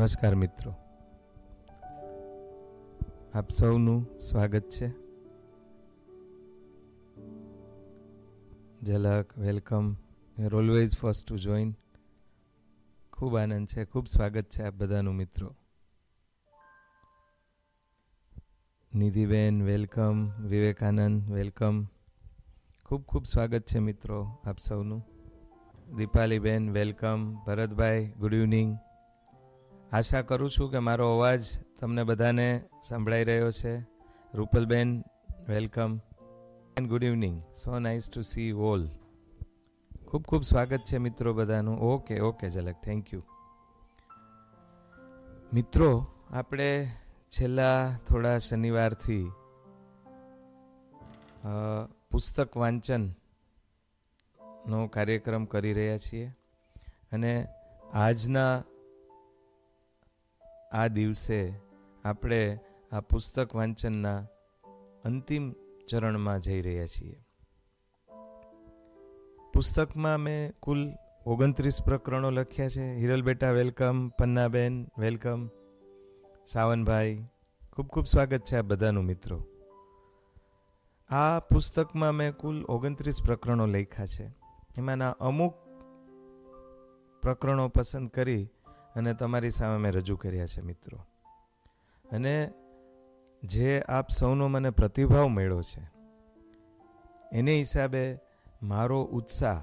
નમસ્કાર મિત્રો. આપ સૌનું સ્વાગત છે. Jhalak, welcome always first to join ખૂબ આનંદ છે, ખૂબ સ્વાગત છે આપ બધાનું મિત્રો. નિધિબેન, વેલકમ, વિવેકાનંદ, વેલકમ. ખૂબ ખૂબ સ્વાગત છે મિત્રો આપ સૌનું. દીપાલીબેન, વેલકમ. ભરતભાઈ ગુડ ઇવનિંગ આશા કરું છું કે મારો અવાજ તમને બધાને સંભળાઈ રહ્યો છે. Rupalben, welcome. And good evening so nice to see all ખૂબ ખૂબ સ્વાગત છે મિત્રો બધાનું. Okay okay Jhalak. Thank you મિત્રો, આપણે છેલ્લા થોડા શનિવારથી પુસ્તક વાંચનનો કાર્યક્રમ કરી રહ્યા છીએ. અને આજના આ દિવસે આપણે આ પુસ્તક વાંચનના અંતિમ ચરણમાં જઈ રહ્યા છીએ. પુસ્તકમાં મેં કુલ ઓગણત્રીસ પ્રકરણો લખ્યા છે. હિરલ બેટા, વેલકમ. પન્નાબેન, વેલકમ. સાવનભાઈ, ખૂબ ખૂબ સ્વાગત છે આ બધાનું મિત્રો. આ પુસ્તકમાં મેં કુલ ઓગણત્રીસ પ્રકરણો લખ્યા છે. એમાંના અમુક પ્રકરણો પસંદ કરી અને તમારી સામે મેં રજૂ કર્યા છે, મિત્રો. અને જે આપ સૌનો મને પ્રતિભાવ મળ્યો છે, એને હિસાબે મારો ઉત્સાહ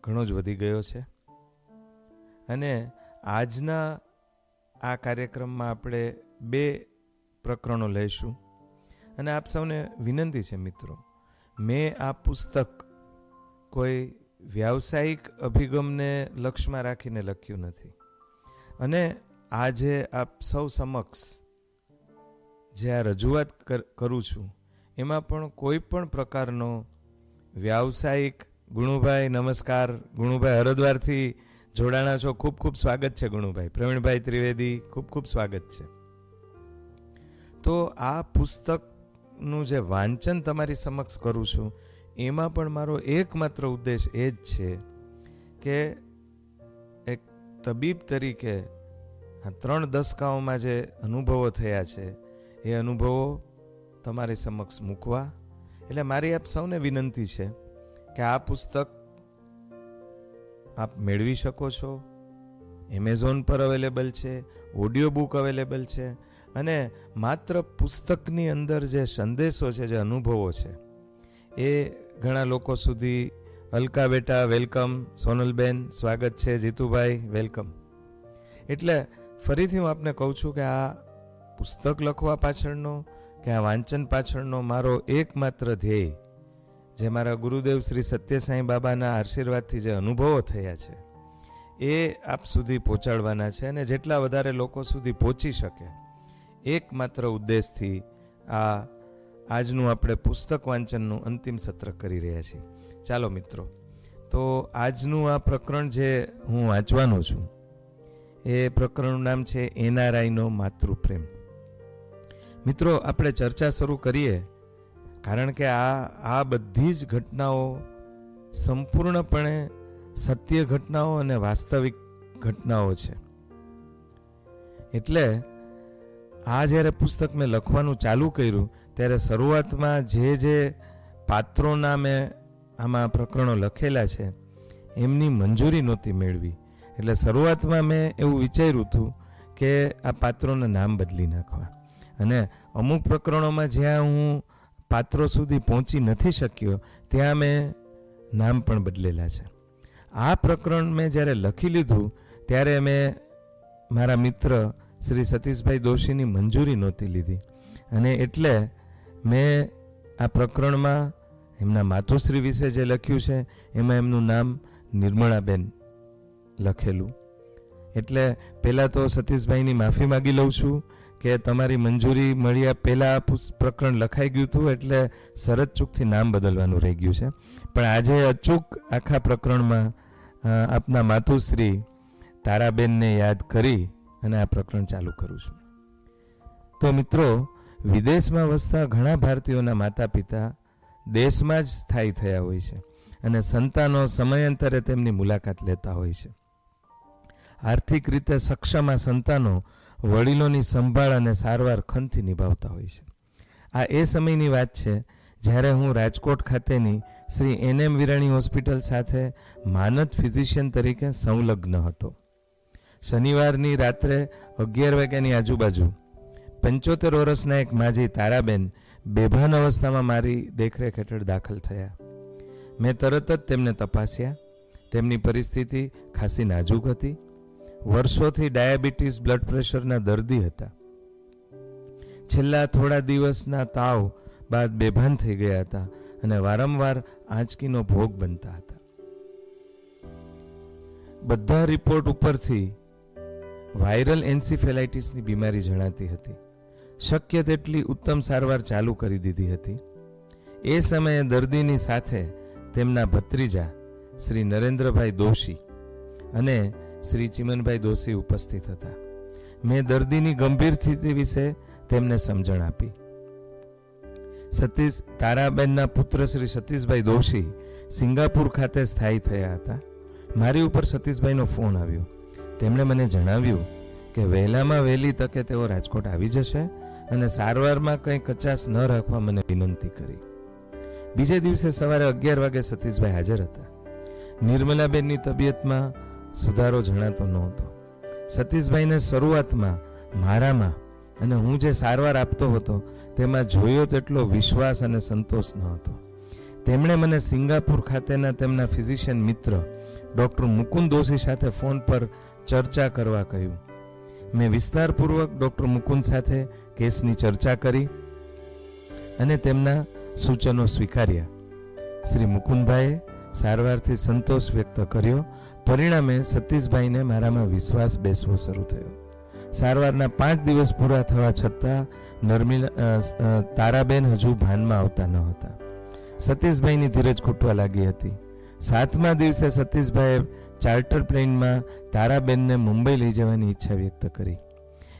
ઘણો જ વધી ગયો છે. અને આજના આ કાર્યક્રમમાં આપણે બે પ્રકરણો લઈશું. અને આપ સૌને વિનંતી છે, મિત્રો, મેં આ પુસ્તક કોઈ વ્યાવસાયિક અભિગમને લક્ષ્યમાં રાખીને લખ્યું નથી. અને આજે આપ સૌ સમક્ષ જે આ રજૂઆત કરું છું, એમાં પણ કોઈ પણ પ્રકારનો વ્યાવસાયિક ગુણુભાઈ, નમસ્કાર, ગુણુભાઈ હરદ્વારથી જોડાણા છો. ખૂબ ખૂબ સ્વાગત છે ગુણુભાઈ. પ્રવીણભાઈ ત્રિવેદી, ખૂબ ખૂબ સ્વાગત છે. તો આ પુસ્તકનું જે વાંચન તમારી સમક્ષ કરું છું એમાં પણ મારો એકમાત્ર ઉદ્દેશ એ જ છે કે એક તબીબ તરીકે આ ત્રણ દસકાઓમાં જે અનુભવો થયા છે, એ અનુભવો તમારી સમક્ષ મૂકવા. એટલે મારી આપ સૌને વિનંતી છે કે આ પુસ્તક આપ મેળવી શકો છો. એમેઝોન પર અવેલેબલ છે ઓડિયો બુક અવેલેબલ છે અને માત્ર પુસ્તકની અંદર જે સંદેશો છે, જે અનુભવો છે એ ઘણા લોકો સુધી. અલકા બેટા, વેલકમ. સોનલબેન, સ્વાગત છે. જીતુભાઈ, વેલકમ. એટલે ફરીથી હું આપને કહું છું કે આ પુસ્તક લખવા પાછળનો, કે આ વાંચન પાછળનો મારો એકમાત્ર ધ્યેય, જે મારા ગુરુદેવ શ્રી સત્યસાઈ બાબાના આશીર્વાદથી જે અનુભવો થયા છે, એ આપ સુધી પહોંચાડવાના છે અને જેટલા વધારે લોકો સુધી પહોંચી શકે, એકમાત્ર ઉદ્દેશથી આ આજનું આપણે પુસ્તક વાંચનનું અંતિમ સત્ર કરી રહ્યા છીએ. ચાલો મિત્રો, તો આજનું આ પ્રકરણ જે હું વાંચવાનો છું, એ પ્રકરણનું નામ છે એનઆરઆઈનો માતૃપ્રેમ. મિત્રો, આપણે ચર્ચા શરૂ કરીએ, કારણ કે આ આ બધી જ ઘટનાઓ સંપૂર્ણપણે સત્ય ઘટનાઓ અને વાસ્તવિક ઘટનાઓ છે. એટલે, આ જ્યારે પુસ્તક મેં લખવાનું ચાલુ કર્યું ત્યારે શરૂઆતમાં જે જે પાત્રોના મેં આમાં પ્રકરણો લખેલા છે, એમની મંજૂરી નહોતી મેળવી. એટલે શરૂઆતમાં મેં એવું વિચાર્યું હતું કે આ પાત્રોના નામ બદલી નાખવા. અને અમુક પ્રકરણોમાં જ્યાં હું પાત્રો સુધી પહોંચી નથી શક્યો, ત્યાં મેં નામ પણ બદલેલા છે. આ પ્રકરણ મેં જ્યારે લખી લીધું, ત્યારે મેં મારા મિત્ર શ્રી સતીશભાઈ દોશીની મંજૂરી નહોતી લીધી. અને એટલે મેં આ પ્રકરણમાં એમના માતુશ્રી વિશે જે લખ્યું છે, એમાં એમનું નામ નિર્મળાબેન લખેલું. એટલે પહેલાં તો સતીશભાઈની માફી માગી લઉં છું કે તમારી મંજૂરી મળ્યા પહેલાં પ્રકરણ લખાઈ ગયું હતું, એટલે શરત ચૂકથી નામ બદલવાનું રહી ગયું છે. પણ આજે અચૂક આખા પ્રકરણમાં આપના માતુશ્રી તારાબેનને યાદ કરી અને આ પ્રકરણ ચાલુ કરું છું. તો મિત્રો વિદેશમાં વસતા ઘણા ભારતીયોના માતા પિતા દેશમાં જ સ્થાયી થયા હોય છે અને સંતાનો સમયાંતરે તેમની મુલાકાત લેતા હોય છે. આર્થિક રીતે સક્ષમ આ સંતાનો વડીલોની સંભાળ અને સારવાર ખંતથી નિભાવતા હોય છે. આ એ સમયની વાત છે જ્યારે હું રાજકોટ ખાતેની Shri N M Virani hospital સાથે માનદ ફિઝિશિયન તરીકે સંલગ્ન હતો. શનિવારની રાત્રે અગિયાર વાગ્યાની આજુબાજુ પંચોતેર વર્ષના એક માજી તારાબેન બેભાન અવસ્થામાં મારી દેખરેખ હેઠળ દાખલ થયા. મેં તરત જ તેમને તપાસ્યા. તેમની પરિસ્થિતિ ખાસી નાજુક હતી. વર્ષોથી ડાયાબિટીસ બ્લડ પ્રેશરના દર્દી હતા. છેલ્લા થોડા દિવસના તાવ બાદ બેભાન થઈ ગયા હતા અને વારંવાર આંચકીનો ભોગ બનતા હતા. બધા રિપોર્ટ ઉપરથી વાયરલ એન્સીફેલાઇટિસની બીમારી જણાતી હતી. શક્ય તેટલી ઉત્તમ સારવાર ચાલુ કરી દીધી હતી. એ સમયે દર્દીની સાથે તેમના ભત્રીજા શ્રી નરેન્દ્રભાઈ દોશી અને શ્રી ચિમનભાઈ દોશી ઉપસ્થિત હતા. મેં દર્દીની ગંભીર સ્થિતિ વિશે તેમને સમજણ આપી. સતીશ તારાબેનના પુત્ર શ્રી સતીશભાઈ દોશી સિંગાપુર ખાતે સ્થાયી થયા હતા. મારી ઉપર સતીશભાઈનો ફોન આવ્યો. તેમણે મને જણાવ્યું કે વહેલામાં વહેલી તકે તેઓ રાજકોટ આવી જશે અને સારવારમાં કંઈ કચાશ ન રાખવા મને વિનંતી કરી. બીજે દિવસે સવારે અગિયાર વાગે સતીશભાઈ હાજર હતા. નિર્મલાબેનની તબિયતમાં સુધારો જણાતો નહોતો. સતીશભાઈને શરૂઆતમાં મારામાં અને હું જે સારવાર આપતો હતો, તેમાં જોયો તેટલો વિશ્વાસ અને સંતોષ ન હતો તેમણે મને સિંગાપુર ખાતેના તેમના ફિઝિશિયન મિત્ર ડૉક્ટર મુકુંદ દોશી સાથે ફોન પર ચર્ચા કરવા કહ્યું. મેં વિસ્તારપૂર્વક ડૉક્ટર મુકુંદ સાથે કેસની ચર્ચા કરી અને તેમના સૂચનો સ્વીકાર્યા. શ્રી મુકુંદભાઈએ સારવારથી સંતોષ વ્યક્ત કર્યો. પરિણામે સતીશભાઈને મારામાં વિશ્વાસ બેસવો શરૂ થયો. સારવારના પાંચ દિવસ પૂરા થવા છતાં નર્મિલા તારાબેન હજુ ભાનમાં આવતા ન હતા. સતીશભાઈની ધીરજ ખૂટવા લાગી હતી. સાતમા દિવસે સતીશભાઈએ ચાર્ટર પ્લેનમાં તારાબેનને મુંબઈ લઈ જવાની ઈચ્છા વ્યક્ત કરી.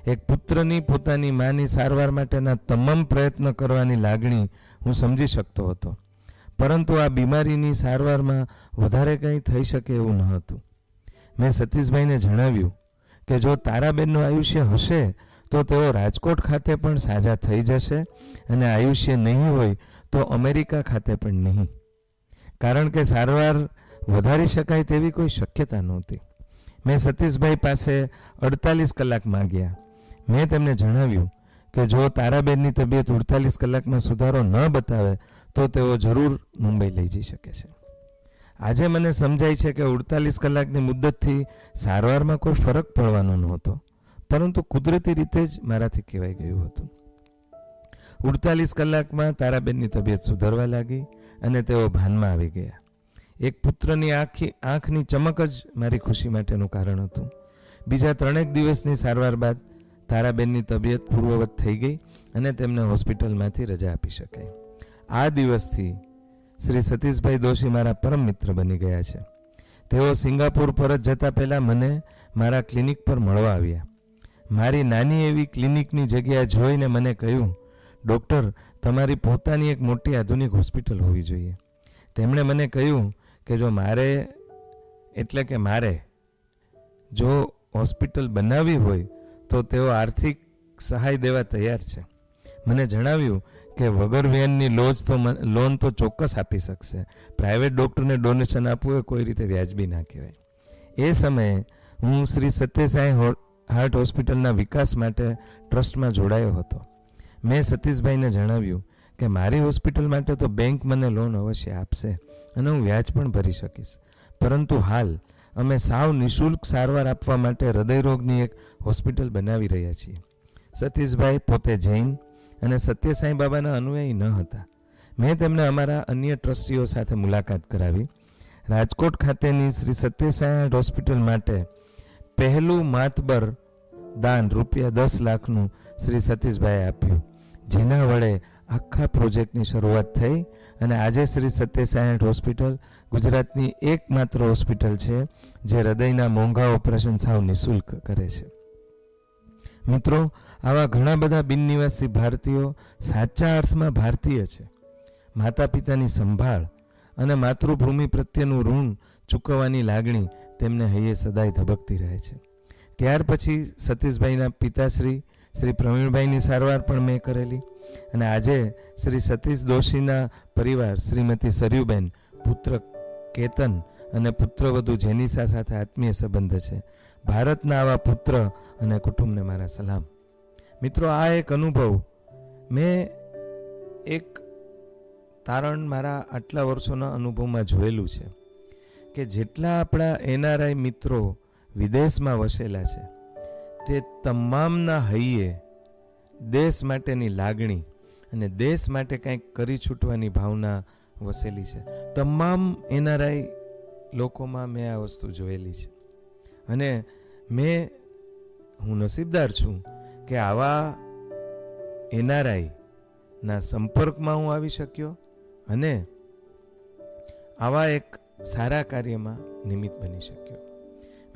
એક પુત્રની પોતાની માની સારવાર માટેના તમામ પ્રયત્ન કરવાની લાગણી હું સમજી શકતો હતો. પરંતુ આ બીમારીની સારવારમાં વધારે કંઈ થઈ શકે એવું ન હતું. મેં સતીશભાઈને જણાવ્યું કે જો તારાબેનનું આયુષ્ય હશે, તો તેઓ રાજકોટ ખાતે પણ સાજા થઈ જશે અને આયુષ્ય નહીં હોય, તો અમેરિકા ખાતે પણ નહીં. કારણ કે સારવાર વધારી શકાય તેવી કોઈ શક્યતા નહોતી. મેં સતીશભાઈ પાસે અડતાલીસ કલાક માંગ્યા. મેં તેમને જણાવ્યું કે જો તારાબેનની તબિયત અડતાલીસ કલાકમાં સુધારો ન બતાવે, તો તેઓ જરૂર મુંબઈ લઈ જઈ શકે છે. આજે મને સમજાય છે કે અડતાલીસ કલાકની મુદ્દતથી સારવારમાં કોઈ ફરક પડવાનો નહોતો, પરંતુ કુદરતી રીતે જ મારાથી કહેવાઈ ગયું હતું. અડતાલીસ કલાકમાં તારાબેનની તબિયત સુધરવા લાગી અને તેઓ ભાનમાં આવી ગયા. એક પુત્રની આખી, આંખની ચમક જ મારી ખુશી માટેનું કારણ હતું. બીજા ત્રણેક દિવસની સારવાર બાદ તારાબેનની તબિયત પૂર્વવત થઈ ગઈ અને તેમને હોસ્પિટલમાંથી રજા આપી શકાય. આ દિવસથી શ્રી સતીશભાઈ દોશી મારા પરમ મિત્ર બની ગયા છે. તેઓ સિંગાપુર પરત જતા પહેલાં મને મારા ક્લિનિક પર મળવા આવ્યા. મારી નાની એવી ક્લિનિકની જગ્યા જોઈને મને કહ્યું, ડૉક્ટર તમારી પોતાની એક મોટી આધુનિક હોસ્પિટલ હોવી જોઈએ. તેમણે મને કહ્યું કે જો મારે, એટલે કે મારે, જો હોસ્પિટલ બનાવવી હોય, તો તેઓ આર્થિક સહાય દેવા તૈયાર છે. મને જણાવ્યું કે વગર વ્યાજની લોજ તો લોન તો ચોક્કસ આપી શકશે. પ્રાઇવેટ ડૉક્ટરને ડોનેશન આપવું એ કોઈ રીતે વ્યાજબી ના કહેવાય. એ સમયે હું શ્રી સત્યસાઈ હાર્ટ હોસ્પિટલના વિકાસ માટે ટ્રસ્ટમાં જોડાયો હતો. મેં સતીશભાઈને જણાવ્યું કે મારી હોસ્પિટલ માટે તો બેંક મને લોન અવશ્ય આપશે અને હું વ્યાજ પણ ભરી શકીશ. પરંતુ હાલ અમે સાવ નિઃશુલ્ક સારવાર આપવા માટે હૃદયરોગની એક હોસ્પિટલ બનાવી રહ્યા છીએ. સતીશભાઈ પોતે જૈન અને સત્યસાઈ બાબાના અનુયાયી ન હતા. મેં તેમને અમારા અન્ય ટ્રસ્ટીઓ સાથે મુલાકાત કરાવી. રાજકોટ ખાતેની શ્રી સત્યસાંઈ હોસ્પિટલ માટે પહેલું માતબર દાન રૂપિયા દસ લાખનું શ્રી સતીશભાઈએ આપ્યું. જેના વડે આખા પ્રોજેક્ટની શરૂઆત થઈ અને આજે શ્રી સત્યસાયણ હોસ્પિટલ ગુજરાતની એકમાત્ર હોસ્પિટલ છે, જે હૃદયના મોંઘા ઓપરેશન સાવ નિઃશુલ્ક કરે છે. મિત્રો, આવા ઘણા બધા બિનનિવાસી ભારતીયો સાચા અર્થમાં ભારતીય છે. માતા પિતાની સંભાળ અને માતૃભૂમિ પ્રત્યેનું ઋણ ચૂકવવાની લાગણી તેમને હૈયે સદાય ધબકતી રહે છે. ત્યાર પછી સતીશભાઈના પિતાશ્રી શ્રી પ્રવીણભાઈની સારવાર પણ મેં કરેલી. અને આજે શ્રી સતીશ દોશીના પરિવાર, શ્રીમતી સરયુબેન, પુત્ર કેતન અને પુત્રવધુ જેનિસા સાથે આત્મીય સંબંધ છે. ભારતના આવા પુત્ર અને કુટુંબને મારા સલામ. મિત્રો, આ એક અનુભવ. મેં એક તારણ મારા આટલા વર્ષોના અનુભવમાં જોયેલું છે કે જેટલા આપણા એનઆરઆઈ મિત્રો વિદેશમાં વસેલા છે તે તમામના હૈયે દેશ માટેની લાગણી અને દેશ માટે કંઈક કરી છૂટવાની ભાવના વસેલી છે. તમામ એનઆરઆઈ લોકોમાં મેં આ વસ્તુ જોયેલી છે. અને મેં, હું નસીબદાર છું કે આવા એનઆરઆઈના સંપર્કમાં હું આવી શક્યો અને આવા એક સારા કાર્યમાં નિમિત્ત બની શક્યો.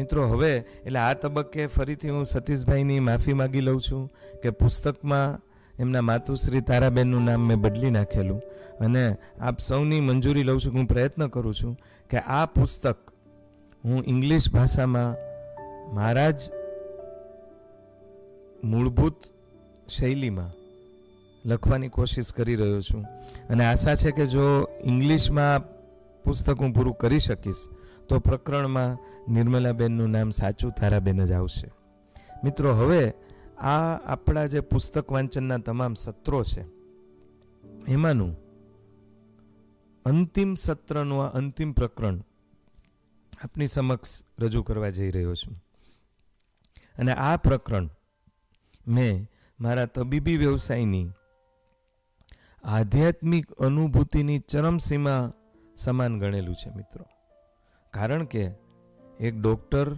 મિત્રો, હવે, એટલે આ તબક્કે ફરીથી હું સતીશભાઈની માફી માગી લઉં છું કે પુસ્તકમાં એમના માતુશ્રી તારાબેનનું નામ મેં બદલી નાખેલું. અને આપ સૌની મંજૂરી લઉં છું કે હું પ્રયત્ન કરું છું કે આ પુસ્તક હું ઇંગ્લિશ ભાષામાં મારા જ મૂળભૂત શૈલીમાં લખવાની કોશિશ કરી રહ્યો છું. અને આશા છે કે જો ઇંગ્લિશમાં પુસ્તક હું પૂરું કરી શકીશ તો પ્રકરણમાં નિર્મલાબેનનું નામ સાચું તારાબેન જ આવશે. મિત્રો, હવે આ આપણા જે પુસ્તક વાંચનના તમામ સત્રો છે, એમાંનું અંતિમ સત્રનું આ અંતિમ પ્રકરણ આપની સમક્ષ રજૂ કરવા જઈ રહ્યો છું. અને આ પ્રકરણ મેં મારા તબીબી વ્યવસાયની આધ્યાત્મિક અનુભૂતિની ચરમસીમા સમાન ગણેલું છે, મિત્રો. કારણ કે એક ડૉક્ટર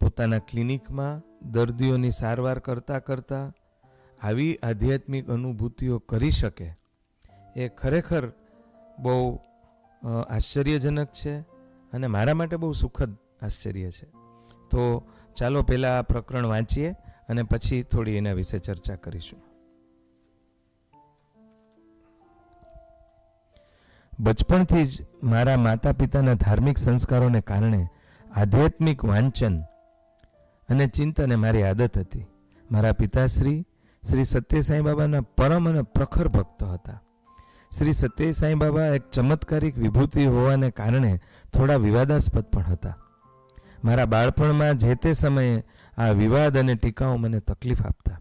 પોતાના ક્લિનિકમાં દર્દીઓની સારવાર કરતાં કરતાં આવી આધ્યાત્મિક અનુભૂતિઓ કરી શકે એ ખરેખર બહુ આશ્ચર્યજનક છે અને મારા માટે બહુ સુખદ આશ્ચર્ય છે. તો ચાલો પહેલાં આ પ્રકરણ વાંચીએ અને પછી થોડી એના વિશે ચર્ચા કરીશું. બચપણથી જ મારા માતા પિતાના ધાર્મિક સંસ્કારોને કારણે આધ્યાત્મિક વાંચન અને ચિંતન એ મારી આદત હતી. મારા પિતાશ્રી શ્રી સત્ય સાંઈ બાબાના પરમ અને પ્રખર ભક્ત હતા. શ્રી સત્ય સાંઈ બાબા એક ચમત્કારિક વિભૂતિ હોવાને કારણે થોડા વિવાદાસ્પદ પણ હતા. મારા બાળપણમાં જે તે સમયે આ વિવાદ અને ટીકાઓ મને તકલીફ આપતા.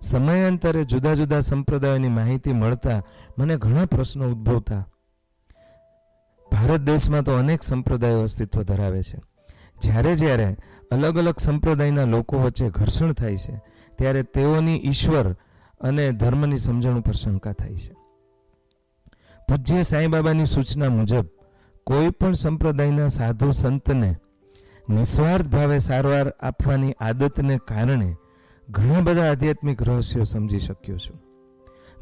સમયાંતરે જુદા જુદા સંપ્રદાયોની માહિતી મળતા મને ઘણા પ્રશ્નો ઉદ્ભવતા. ભારત દેશમાં તો અનેક સંપ્રદાયો અસ્તિત્વ ધરાવે છે. જ્યારે જ્યારે અલગ અલગ સંપ્રદાયના લોકો વચ્ચે ઘર્ષણ થાય છે, ત્યારે તેઓની ઈશ્વર અને ધર્મની સમજણ ઉપર શંકા થાય છે. પૂજ્ય સાંઈબાબાની સૂચના મુજબ, કોઈ પણ સંપ્રદાયના સાધુ સંતને નિસ્વાર્થ ભાવે સારવાર આપવાની આદતને કારણે ઘણા બધા આધ્યાત્મિક રહસ્યો સમજી શક્યો છું.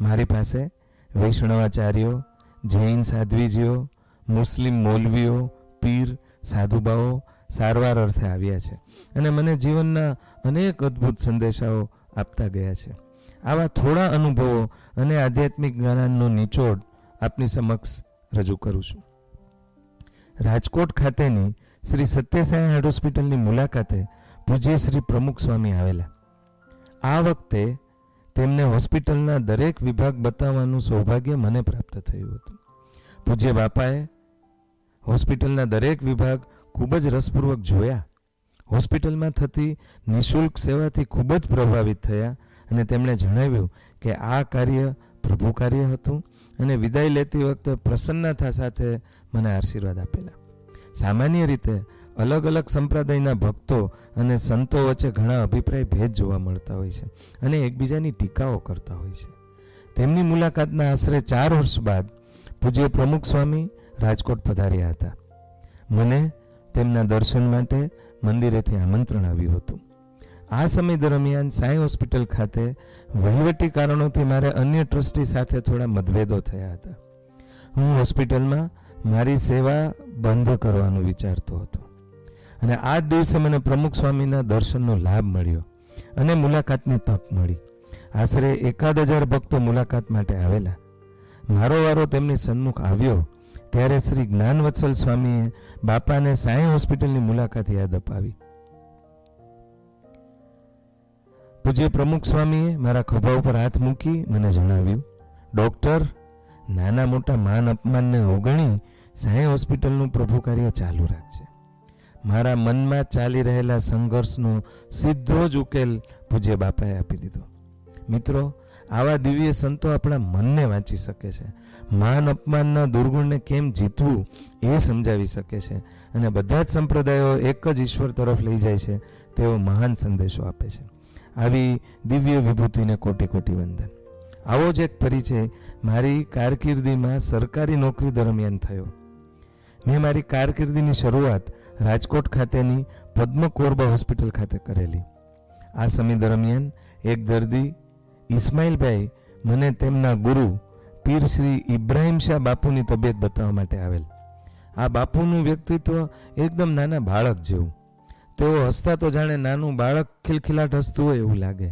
મારી પાસે વૈષ્ણવાચાર્યો, જૈન સાધ્વીજીઓ મુસ્લિમ મૌલવીઓ, પીર, સાધુબાઓ સારવાર અર્થે આવ્યા છે અને મને જીવનના અનેક અદ્ભુત સંદેશાઓ આપતા ગયા છે. આવા થોડા અનુભવો અને આધ્યાત્મિક જ્ઞાનનો નિચોડ આપની સમક્ષ રજૂ કરું છું. રાજકોટ ખાતેની શ્રી સત્યસાઈ હાર્ટ હોસ્પિટલની મુલાકાતે પૂજ્ય શ્રી પ્રમુખ સ્વામી આવેલા. આ વખતે તેમને હોસ્પિટલના દરેક વિભાગ બતાવવાનું સૌભાગ્ય મને પ્રાપ્ત થયું હતું. પૂજ્ય બાપાએ હોસ્પિટલના દરેક વિભાગ ખૂબ જ રસપૂર્વક જોયા. હોસ્પિટલમાં થતી નિઃશુલ્ક સેવાથી ખૂબ જ પ્રભાવિત થયા અને તેમણે જણાવ્યું કે આ કાર્ય પ્રભુ કાર્ય હતું અને વિદાય લેતી વખતે પ્રસન્નતા સાથે મને આશીર્વાદ આપેલા. સામાન્ય રીતે અલગ અલગ સંપ્રદાયના ભક્તો અને સંતો વચ્ચે ઘણા અભિપ્રાય ભેદ જોવા મળતા હોય છે અને એકબીજાની ટીકાઓ કરતા હોય છે. તેમની મુલાકાતના આશરે ચાર વર્ષ બાદ પૂજ્ય પ્રમુખ સ્વામી રાજકોટ પધાર્યા હતા. મને તેમના દર્શન માટે મંદિરેથી આમંત્રણ આવ્યું હતું. આ સમય દરમિયાન સાંઈ હોસ્પિટલ ખાતે વહીવટી કારણોથી મારે અન્ય ટ્રસ્ટી સાથે થોડા મતભેદો થયા હતા. હું હોસ્પિટલમાં મારી સેવા બંધ કરવાનું વિચારતો હતો. અને આ જ દિવસે મને પ્રમુખ સ્વામીના દર્શનનો લાભ મળ્યો અને મુલાકાતની તક મળી. આશરે એકાદ હજાર ભક્તો મુલાકાત માટે આવેલા. મારો વારો તેમની સન્મુખ આવ્યો ત્યારે શ્રી જ્ઞાનવત્સલ સ્વામીએ બાપાને સાંઈ હોસ્પિટલની મુલાકાત યાદ અપાવી. પૂજ્ય પ્રમુખ સ્વામીએ મારા ખભા ઉપર હાથ મૂકી મને જણાવ્યું, ડૉક્ટર, નાના મોટા માન અપમાનને અવગણી સાંઈ હોસ્પિટલનું પ્રભુ કાર્ય ચાલુ રાખજે. મારા મનમાં ચાલી રહેલા સંઘર્ષનો સીધો જ ઉકેલ પૂજ્ય બાપાએ આપી દીધો. મિત્રો, આવા દિવ્ય સંતો આપણા મનને વાંચી શકે છે. માન અપમાનના દુર્ગુણને કેમ જીતવું એ સમજાવી શકે છે. અને બધા જ સંપ્રદાયો એક જ ઈશ્વર તરફ લઈ જાય છે તેવો મહાન સંદેશો આપે છે. આવી દિવ્ય વિભૂતિને કોટી કોટી વંદન. આવો જ એક પરિચય મારી કારકિર્દીમાં સરકારી નોકરી દરમિયાન થયો. મેં મારી કારકિર્દીની શરૂઆત રાજકોટ ખાતેની પદ્મ કોરબા હોસ્પિટલ ખાતે કરેલી. આ સમય દરમિયાન એક દર્દી ઇસ્માઇલભાઈ મને તેમના ગુરુ પીર શ્રી ઇબ્રાહિમ શાહ બાપુની તબિયત બતાવવા માટે આવેલ. આ બાપુનું વ્યક્તિત્વ એકદમ નાના બાળક જેવું. તેઓ હસતા તો જાણે નાનું બાળક ખિલખિલાટ હસતું હોય એવું લાગે.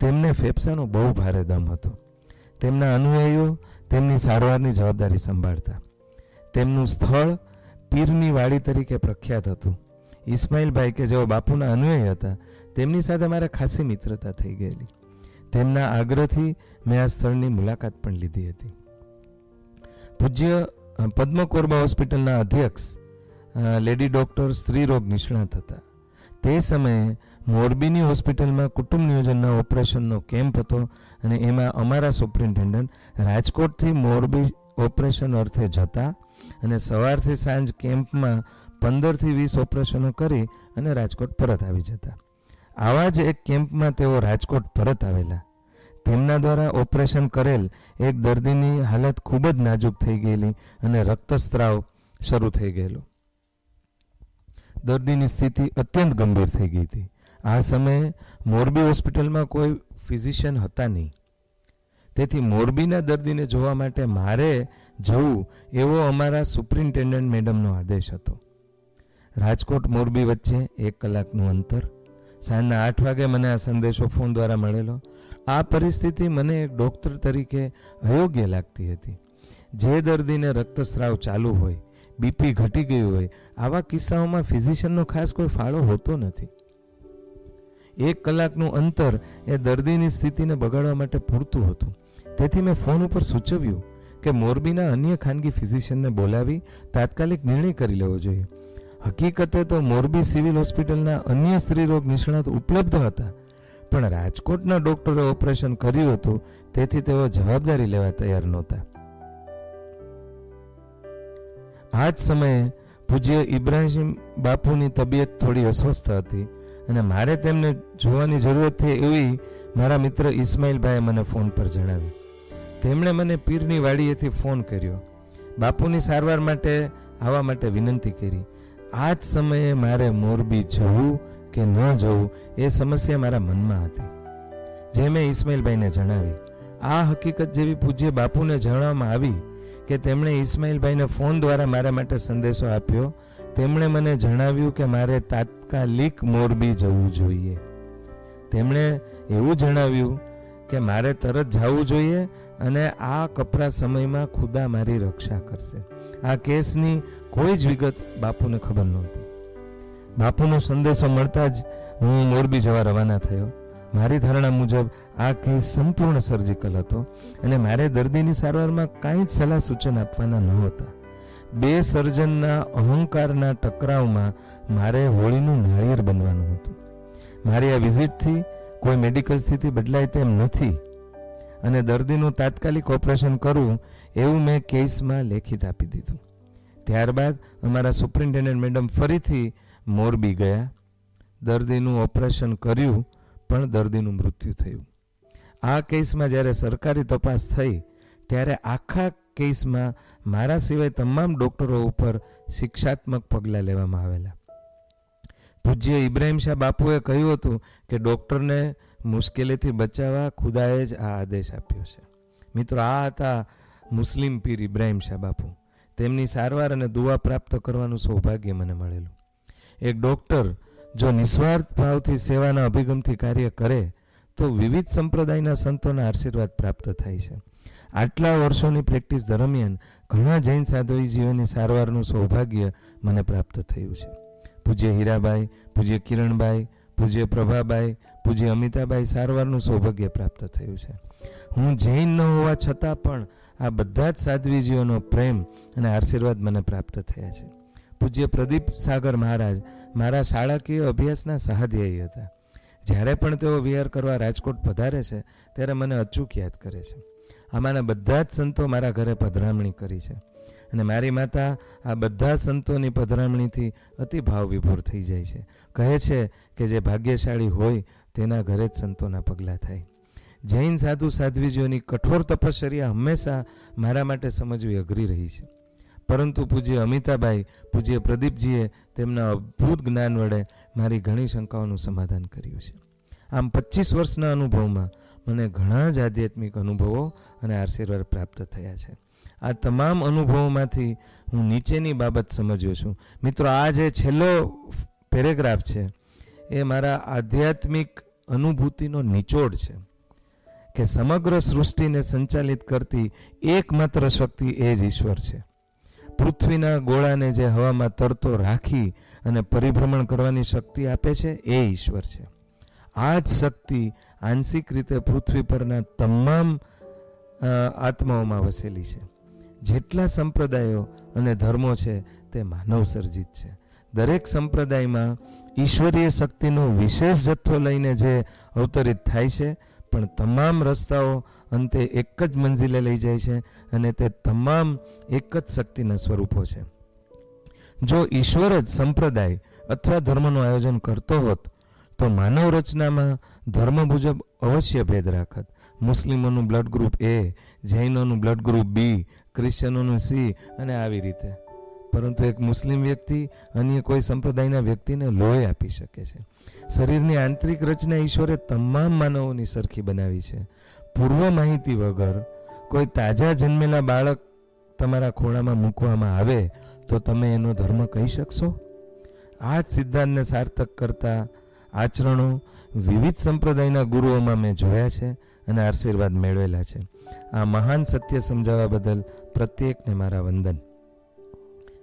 તેમને ફેફસાનો બહુ ભારે દમ હતો. તેમના અનુયાયીઓ તેમની સારવારની જવાબદારી સંભાળતા. તેમનું સ્થળ પીરની વાડી તરીકે પ્રખ્યાત હતું. ઇસ્માઇલભાઈ કે જેઓ બાપુના અનુયાયી હતા, તેમની સાથે મારે ખાસી મિત્રતા થઈ ગયેલી. તેમના આગ્રહથી મેં આ સ્થળની મુલાકાત પણ લીધી હતી. પૂજ્ય પદ્મ કોરબા હોસ્પિટલના અધ્યક્ષ લેડી ડોક્ટર સ્ત્રી રોગ નિષ્ણાત હતા. તે સમયે મોરબીની હોસ્પિટલમાં કુટુંબ નિયોજનના ઓપરેશનનો કેમ્પ હતો અને એમાં અમારા સુપ્રિન્ટેન્ડન્ટ રાજકોટથી મોરબી ઓપરેશન અર્થે જતા અને સવારથી સાંજ કેમ્પમાં પંદરથી વીસ ઓપરેશનો કરી અને રાજકોટ પરત આવી જતા. આવા જ એક કેમ્પમાં તેઓ રાજકોટ પરત આવેલા. તેમના દ્વારા ઓપરેશન કરેલ એક દર્દીની હાલત ખૂબ જ નાજુક થઈ ગયેલી અને રક્તસ્ત્રાવ શરૂ થઈ ગયેલો. દર્દીની સ્થિતિ અત્યંત ગંભીર થઈ ગઈ હતી. આ સમયે મોરબી હોસ્પિટલમાં કોઈ ફિઝિશિયન હતા નહીં. તેથી મોરબીના દર્દીને જોવા માટે મારે જવું એવો અમારા સુપ્રિન્ટેન્ડન્ટ મેડમનો આદેશ હતો. રાજકોટ મોરબી વચ્ચે એક કલાકનું અંતર સાંજના આઠ વાગે મને આ સંદેશો ફોન દ્વારા મળેલો. આ પરિસ્થિતિ મને એક ડૉક્ટર તરીકે અયોગ્ય લાગતી હતી. જે દર્દીને રક્તસ્રાવ ચાલુ હોય બીપી ઘટી ગયું હોય, આવા કિસ્સાઓમાં ફિઝિશિયનનો ખાસ કોઈ ફાળો હોતો નથી. એક કલાકનું અંતર એ દર્દીની સ્થિતિને બગાડવા માટે પૂરતું હતું. તેથી મેં ફોન ઉપર સૂચવ્યું કે મોરબીના અન્ય ખાનગી ફિઝિશિયનને બોલાવી તાત્કાલિક નિર્ણય કરી લેવો જોઈએ. હકીકતે તો મોરબી સિવિલ હોસ્પિટલના અન્ય સ્ત્રીરોગ નિષ્ણાત ઉપલબ્ધ હતા. પણ રાજકોટના ડોક્ટરે ઓપરેશન કર્યું હતું, તેથી તેઓ જવાબદારી લેવા તૈયાર નહોતા. આ જ સમયે પૂજ્ય ઇબ્રાહિમ બાપુની તબિયત થોડી અસ્વસ્થ હતી અને મારે તેમને જોવાની જરૂરત થઈ એવી મારા મિત્ર ઇસ્માઇલભાઈએ મને ફોન પર જણાવ્યું તેમણે મને પીરની વાડીએથી ફોન કર્યો. બાપુની સારવાર માટે આવવા માટે વિનંતી કરી. આ જ સમયે મારે મોરબી જવું કે ન જવું એ સમસ્યા મારા મનમાં હતી. જે મેં ઇસ્માઇલભાઈને જણાવી. આ હકીકત જેવી પૂજ્ય બાપુને જણાવવામાં આવી કે તેમણે ઇસ્માઇલભાઈને ફોન દ્વારા મારા માટે સંદેશો આપ્યો. તેમણે મને જણાવ્યું કે મારે તાત્કાલિક મોરબી જવું જોઈએ. તેમણે એવું જણાવ્યું કે મારે તરત જવું જોઈએ અને આ કપરા સમયમાં ખુદા મારી રક્ષા કરશે. આ કેસની કોઈ જ વિગત બાપુને ખબર નહોતી. બાપુનો સંદેશો મળતા જ હું મોરબી જવા રવાના થયો. મારી ધારણા મુજબ આ કેસ સંપૂર્ણ સર્જિકલ હતો અને મારે દર્દીની સારવારમાં કાંઈ જ સલાહ સૂચન આપવાના નહોતા. બે સર્જનના અહંકારના ટકરાવમાં મારે હોળીનું નાળિયેર બનવાનું હતું. મારી આ વિઝિટથી કોઈ મેડિકલ સ્થિતિ બદલાય તેમ નથી. અને દર્દીનું તાત્કાલિક ઓપરેશન કરવું એવું મેં કેસમાં લેખિત આપી દીધું. ત્યારબાદ અમારા સુપ્રિન્ટેન્ડન્ટ મેડમ ફરીથી મોરબી ગયા. દર્દીનું ઓપરેશન કર્યું, પણ દર્દીનું મૃત્યુ થયું. આ કેસમાં જ્યારે સરકારી તપાસ થઈ, ત્યારે આખા કેસમાં મારા સિવાય તમામ ડોક્ટરો ઉપર શિક્ષાત્મક પગલાં લેવામાં આવેલા. પૂજ્ય ઇબ્રાહિમ શાહ બાપુએ કહ્યું હતું કે ડોક્ટરને મુશ્કેલીથી બચાવવા ખુદાએ જ આ આદેશ આપ્યો છે. મિત્રો, આ હતા મુસ્લિમ પીર ઇબ્રાહિમ શાહ બાપુ. તેમની સારવાર અને દુઆ પ્રાપ્ત કરવાનું સૌભાગ્ય મને મળેલું. એક ડૉક્ટર જો નિસ્વાર્થ ભાવથી સેવાના અભિગમથી કાર્ય કરે, તો વિવિધ સંપ્રદાયના સંતોના આશીર્વાદ પ્રાપ્ત થાય છે. આટલા વર્ષોની પ્રેક્ટિસ દરમિયાન ઘણા જૈન સાધુજીઓની સારવારનું સૌભાગ્ય મને પ્રાપ્ત થયું છે. પૂજ્ય હીરાબાઈ, પૂજ્ય કિરણબાઈ પૂજ્ય પ્રભાબાઈ, પૂજ્ય અમિતાબાઈ સારવારનું સૌભાગ્ય પ્રાપ્ત થયું છે. હું જૈન ન હોવા છતાં પણ આ બધા જ સાધ્વીજીઓનો પ્રેમ અને આશીર્વાદ મને પ્રાપ્ત થયા છે. પૂજ્ય પ્રદીપ સાગર મહારાજ મારા શાળાકીય અભ્યાસના સહાધ્યાયી હતા. જ્યારે પણ તેઓ વિહાર કરવા રાજકોટ પધારે છે, ત્યારે મને અચૂક યાદ કરે છે. આમાંના બધા જ સંતો મારા ઘરે પધરામણી કરી છે. અને મારી માતા આ બધા સંતોની પધરામણીથી અતિ ભાવ વિભોર થઈ જાય છે. કહે છે કે જે ભાગ્યશાળી હોય તેના ઘરે જ સંતોના પગલાં થાય. જૈન સાધુ સાધ્વીજીઓની કઠોર તપશ્ચર્યા હંમેશા મારા માટે સમજવી અઘરી રહી છે. પરંતુ પૂજ્ય અમિતાભાઈ, પૂજ્ય પ્રદીપજીએ તેમના અદ્ભુત જ્ઞાન વડે મારી ઘણી શંકાઓનું સમાધાન કર્યું છે. આમ પચીસ વર્ષના અનુભવમાં મને ઘણા જ આધ્યાત્મિક અનુભવો અને આશીર્વાદ પ્રાપ્ત થયા છે. આ તમામ અનુભવોમાંથી હું નીચેની બાબત સમજ્યો છું. મિત્રો, આ જે છેલ્લો પેરેગ્રાફ છે, એ મારા આધ્યાત્મિક અનુભૂતિનો નિચોડ છે કે સમગ્ર સૃષ્ટિને સંચાલિત કરતી એકમાત્ર શક્તિ એ જ ઈશ્વર છે. પૃથ્વીના ગોળાને જે હવામાં તરતો રાખી અને પરિભ્રમણ કરવાની શક્તિ આપે છે, એ ઈશ્વર છે. આ જ શક્તિ આંશિક રીતે પૃથ્વી પરના તમામ આત્માઓમાં વસેલી છે. જેટલા સંપ્રદાયો અને ધર્મો છે તે માનવ સર્જિત છે. દરેક સંપ્રદાયમાં ઈશ્વરીય શક્તિનો વિશેષ જથ્થો લઈને જે અવતરિત થાય છે, પણ તમામ રસ્તાઓ અંતે એક જ મંજિલે લઈ જાય છે અને તે તમામ એક જ શક્તિના સ્વરૂપો છે. જો ઈશ્વર જ સંપ્રદાય અથવા ધર્મનું આયોજન કરતો હોત, તો માનવ રચનામાં ધર્મ મુજબ અવશ્ય ભેદ રાખત. મુસ્લિમોનું બ્લડ ગ્રુપ એ જૈનોનું બ્લડ ગ્રુપ બી ક્રિશ્ચનોનું સી અને આવી રીતે. પરંતુ એક મુસ્લિમ વ્યક્તિ અન્ય કોઈ સંપ્રદાયના વ્યક્તિને લોહી આપી શકે છે. શરીરની આંતરિક રચના ઈશ્વરે તમામ માનવોની સરખી બનાવી છે. પૂર્વ માહિતી વગર કોઈ તાજા જન્મેલા બાળક તમારા ખોળામાં મૂકવામાં આવે તો તમે એનો ધર્મ કહી શકશો? આ જ સિદ્ધાંતને સાર્થક કરતા આચરણો વિવિધ સંપ્રદાયના ગુરુઓમાં મેં જોયા છે. અને આશીર્વાદ મેળવેલા છે. આ મહાન સત્ય સમજાવવા બદલ પ્રત્યેકને મારા વંદન.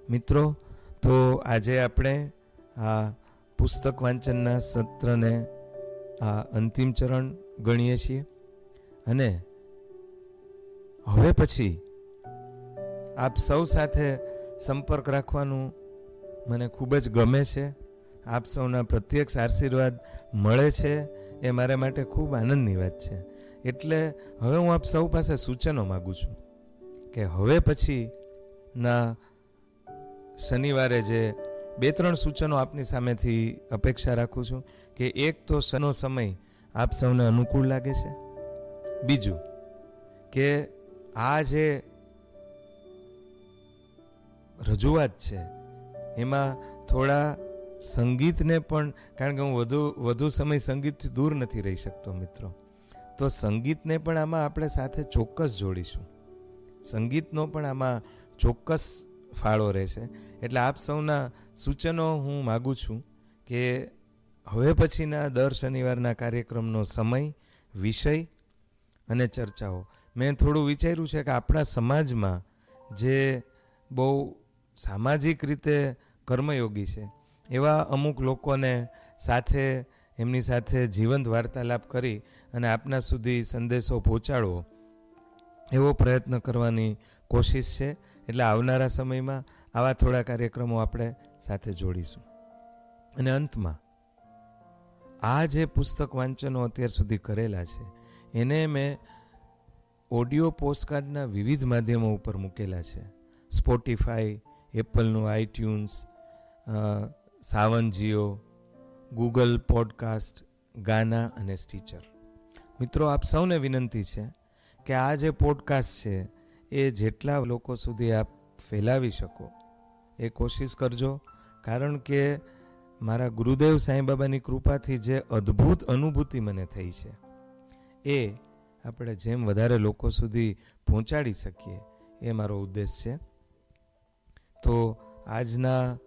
મિત્રો, તો આજે આપણે આ પુસ્તક વાંચનના સત્રને આ અંતિમ ચરણ ગણીએ છીએ અને હવે પછી આપ સૌ સાથે સંપર્ક રાખવાનું મને ખૂબ જ ગમે છે. આપ સૌના પ્રત્યક્ષ આશીર્વાદ મળે છે એ મારા માટે ખૂબ આનંદની વાત છે. એટલે હવે હું આપ સૌ પાસે સૂચનો માગું છું કે હવે પછીના શનિવારે જે બે ત્રણ સૂચનો આપની સામેથી અપેક્ષા રાખું છું કે એક તો શનો સમય આપ સૌને અનુકૂળ લાગે છે. બીજું કે આ જે રજૂઆત છે, એમાં થોડા સંગીતને પણ, કારણ કે હું વધુ વધુ સમય સંગીતથી દૂર નથી રહી શકતો મિત્રો. તો સંગીતને પણ આમાં આપણે સાથે ચોક્કસ જોડીશું. સંગીતનો પણ આમાં ચોક્કસ ફાળો રહેશે. એટલે આપ સૌના સૂચનો હું માગું છું કે હવે પછીના દર શનિવારના કાર્યક્રમનો સમય, વિષય અને ચર્ચાઓ. મેં થોડું વિચાર્યું છે કે આપણા સમાજમાં જે બહુ સામાજિક રીતે કર્મયોગી છે, એવા અમુક લોકોને સાથે, એમની સાથે જીવંત વાર્તાલાપ કરી અને આપના સુધી સંદેશો પહોંચાડવો એવો પ્રયત્ન કરવાની કોશિશ છે. એટલે આવનારા સમયમાં આવા થોડા કાર્યક્રમો આપણે સાથે જોડીશું. અને અંતમાં, આ જે પુસ્તક વાંચનો અત્યાર સુધી કરેલા છે, એને મેં ઓડિયો પોસ્ટકાર્ડના વિવિધ માધ્યમો ઉપર મૂકેલા છે. Spotify, એપલનું iTunes Saavn Jio, Google podcast, Gaana અને સ્ટીચર. મિત્રો, આપ સૌને વિનંતી છે કે આ જે પોડકાસ્ટ છે, એ જેટલા લોકો સુધી આપ ફેલાવી શકો, એ કોશિશ કરજો. કારણ કે મારા ગુરુદેવ સાંઈબાબાની કૃપાથી જે અદ્ભુત અનુભૂતિ મને થઈ છે, એ આપણે જેમ વધારે લોકો સુધી પહોંચાડી શકીએ, એ મારો ઉદ્દેશ છે. તો આજના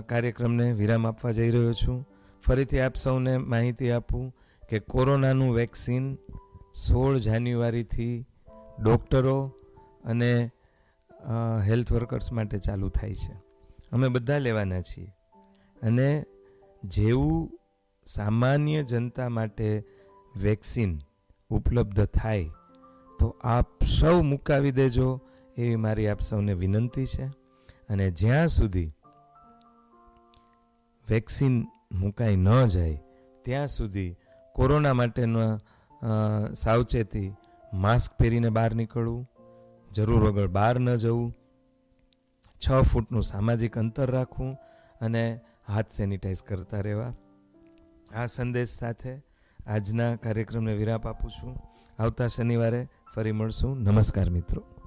કાર્યક્રમને વિરામ આપવા જઈ રહ્યો છું. ફરીથી આપ સૌને માહિતી આપું કે કોરોનાનું વેક્સિન સોળ જાન્યુઆરીથી ડૉક્ટરો અને હેલ્થ વર્કર્સ માટે ચાલુ થાય છે. અમે બધા લેવાના છીએ. અને જેવું સામાન્ય જનતા માટે વેક્સિન ઉપલબ્ધ થાય, તો આપ સૌ મુકાવી દેજો એવી મારી આપ સૌને વિનંતી છે. અને જ્યાં સુધી વેક્સિન મુકાઈ ન જાય, ત્યાં સુધી કોરોના માટેના સાવચેતી માસ્ક પહેરીને બહાર નીકળવું, જરૂર વગર બહાર ન જવું, છ ફૂટનું સામાજિક અંતર રાખવું અને હાથ સેનિટાઈઝ કરતા રહેવા. આ સંદેશ સાથે આજના કાર્યક્રમને વિરાપ આપું છું. આવતા શનિવારે ફરી મળશું. નમસ્કાર મિત્રો.